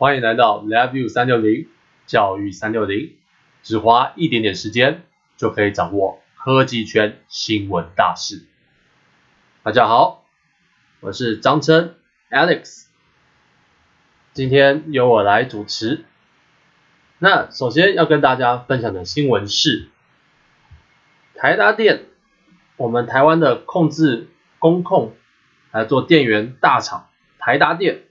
欢迎来到 LabVIEW 三六零教育三六零，只花一点点时间就可以掌握科技圈新闻大事。大家好，我是张琛 Alex，今天由我来主持。那首先要跟大家分享的新闻是，台达电，我们台湾的控制工控来做电源大厂台达电。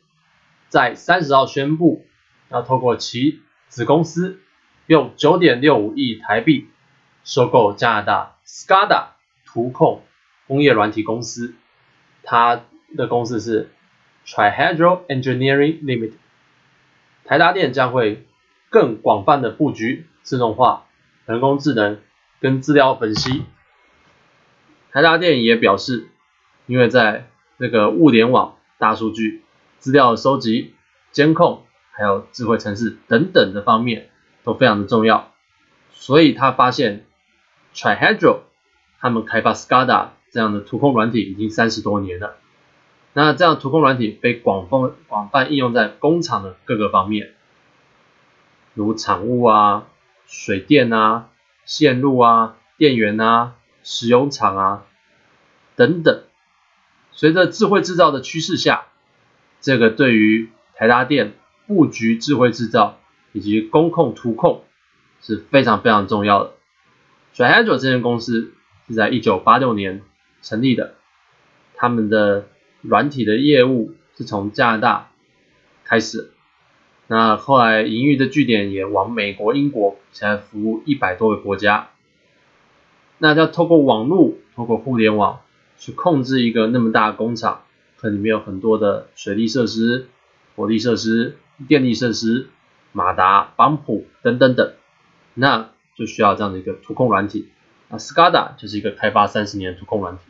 在三十号宣布，要透过其子公司用九点六五亿台币收购加拿大 SCADA 图控工业软体公司，它的公司是 Trihedral Engineering Limited。台达电将会更广泛的布局自动化、人工智能跟资料分析。台达电也表示，因为在那个物联网、大数据。资料的收集、监控，还有智慧城市等等的方面都非常的重要，所以他发现 Trihedral 他们开发 SCADA 这样的图控软体已经三十多年了。那这样图控软体被广泛广泛应用在工厂的各个方面，如厂务啊、水电啊、线路啊、电源啊、石油厂啊等等。随着智慧制造的趋势下，这个对于台达电布局智慧制造以及工控图控是非常非常重要的。Trihedral 这间公司是在一九八六年成立的，他们的软体的业务是从加拿大开始，那后来营运的据点也往美国、英国，现在服务一百多个国家。那要透过网络、透过互联网去控制一个那么大的工厂。它里面有很多的水利设施、火力设施、电力设施、马达、帮浦等等等，那就需要这样的一个图控软体。那 SCADA 就是一个开发三十年的图控软体，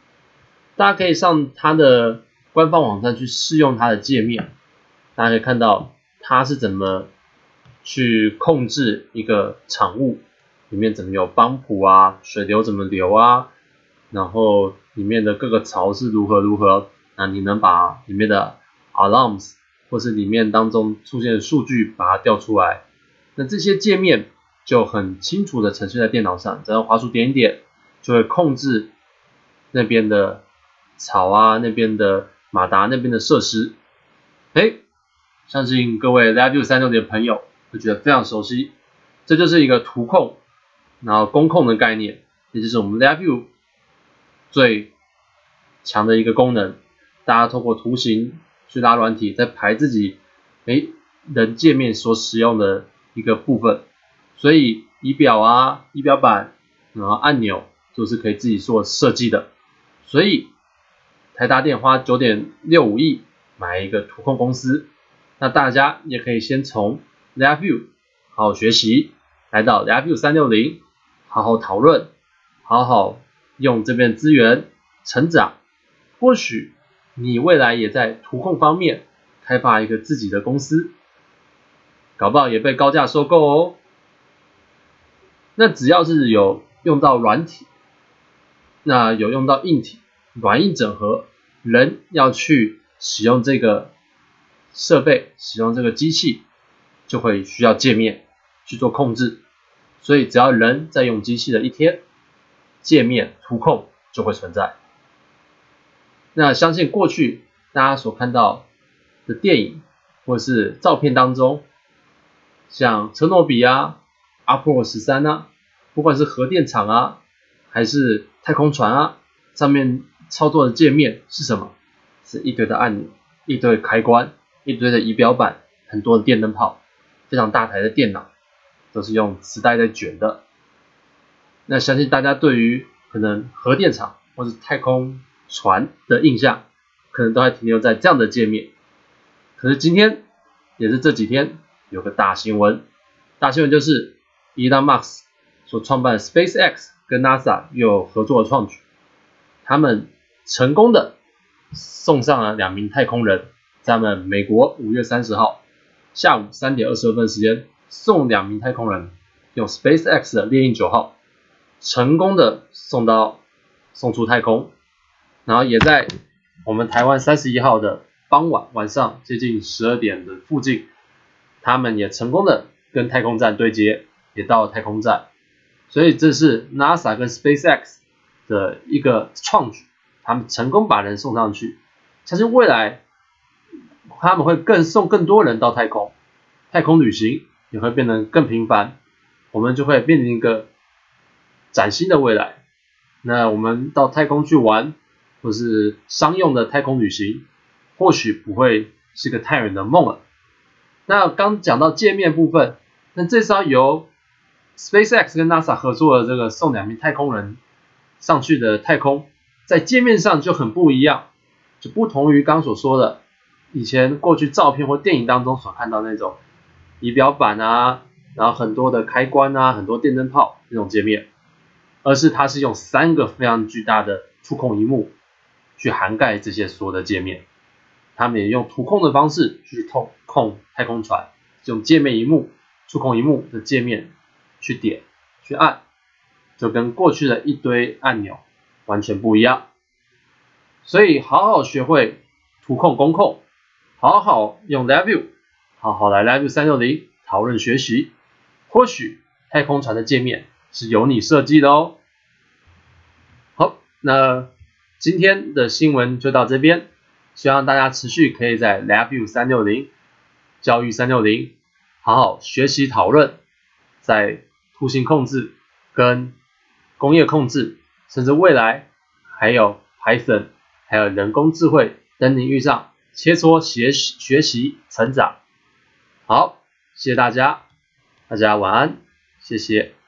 大家可以上它的官方网站去试用它的界面，大家可以看到它是怎么去控制一个厂务，里面怎么有帮浦啊，水流怎么流啊，然后里面的各个槽是如何如何。那你能把里面的 alarms 或是里面当中出现的数据把它调出来，那这些界面就很清楚的呈现在电脑上，只要滑鼠点一点，就会控制那边的草啊，那边的马达，那边的设施。哎，相信各位 LabVIEW 360的朋友会觉得非常熟悉，这就是一个图控，然后工控的概念，也就是我们 LabVIEW 最强的一个功能。大家通过图形去拉软体，再排自己诶人界面所使用的一个部分，所以仪表啊、仪表板，然后按钮都是可以自己做设计的。所以台达电花九点六五亿买一个图控公司，那大家也可以先从 LabVIEW 好好学习，来到 LabVIEW 三六零好好讨论，好好用这边资源成长，或许。你未来也在图控方面开发一个自己的公司，搞不好也被高价收购哦。那只要是有用到软体，那有用到硬体，软硬整合，人要去使用这个设备，使用这个机器，就会需要界面去做控制。所以只要人在用机器的一天，界面图控就会存在。那相信过去大家所看到的电影或是照片当中，像车诺比啊、阿波罗十三啊，不管是核电厂啊，还是太空船啊，上面操作的界面是什么？是一堆的按钮、一堆的开关、一堆的仪表板、很多的电灯泡、非常大台的电脑，都是用磁带在卷的。那相信大家对于可能核电厂或是太空船的印象可能都还停留在这样的界面，可是今天也是这几天有个大新闻，大新闻就是 Elon Musk 所创办的 SpaceX 跟 NASA 又有合作的创举，他们成功的送上了两名太空人，在我们美国五月三十号下午三点二十二分时间送两名太空人用 SpaceX 的猎鹰九号成功的送到送出太空。然后也在我们台湾三十一号的傍晚晚上接近十二点的附近，他们也成功的跟太空站对接，也到了太空站。所以这是 NASA 跟 SpaceX 的一个创举，他们成功把人送上去。相信未来他们会更送更多人到太空，太空旅行也会变得更频繁，我们就会面临一个崭新的未来。那我们到太空去玩，或是商用的太空旅行，或许不会是个太远的梦了。那刚讲到界面部分，那这艘由 SpaceX 跟 NASA 合作的这个送两名太空人上去的太空，在界面上就很不一样，就不同于刚所说的以前过去照片或电影当中所看到那种仪表板啊，然后很多的开关啊，很多电灯泡这种界面。而是它是用三个非常巨大的触控荧幕去涵盖这些所有的界面，他们也用图控的方式去控控太空船，用界面萤幕、触控萤幕的界面去点、去按，就跟过去的一堆按钮完全不一样。所以好好学会图控、工控，好好用 l e v i e w 好好来 LabVIEW 360讨论学习，或许太空船的界面。是由你设计的哦。好，那今天的新闻就到这边，希望大家持续可以在 LabVIEW 360教育360好好学习讨论，在图形控制跟工业控制，甚至未来还有 Python，还有人工智慧等领域上切磋学习学习成长。好，谢谢大家，大家晚安，谢谢。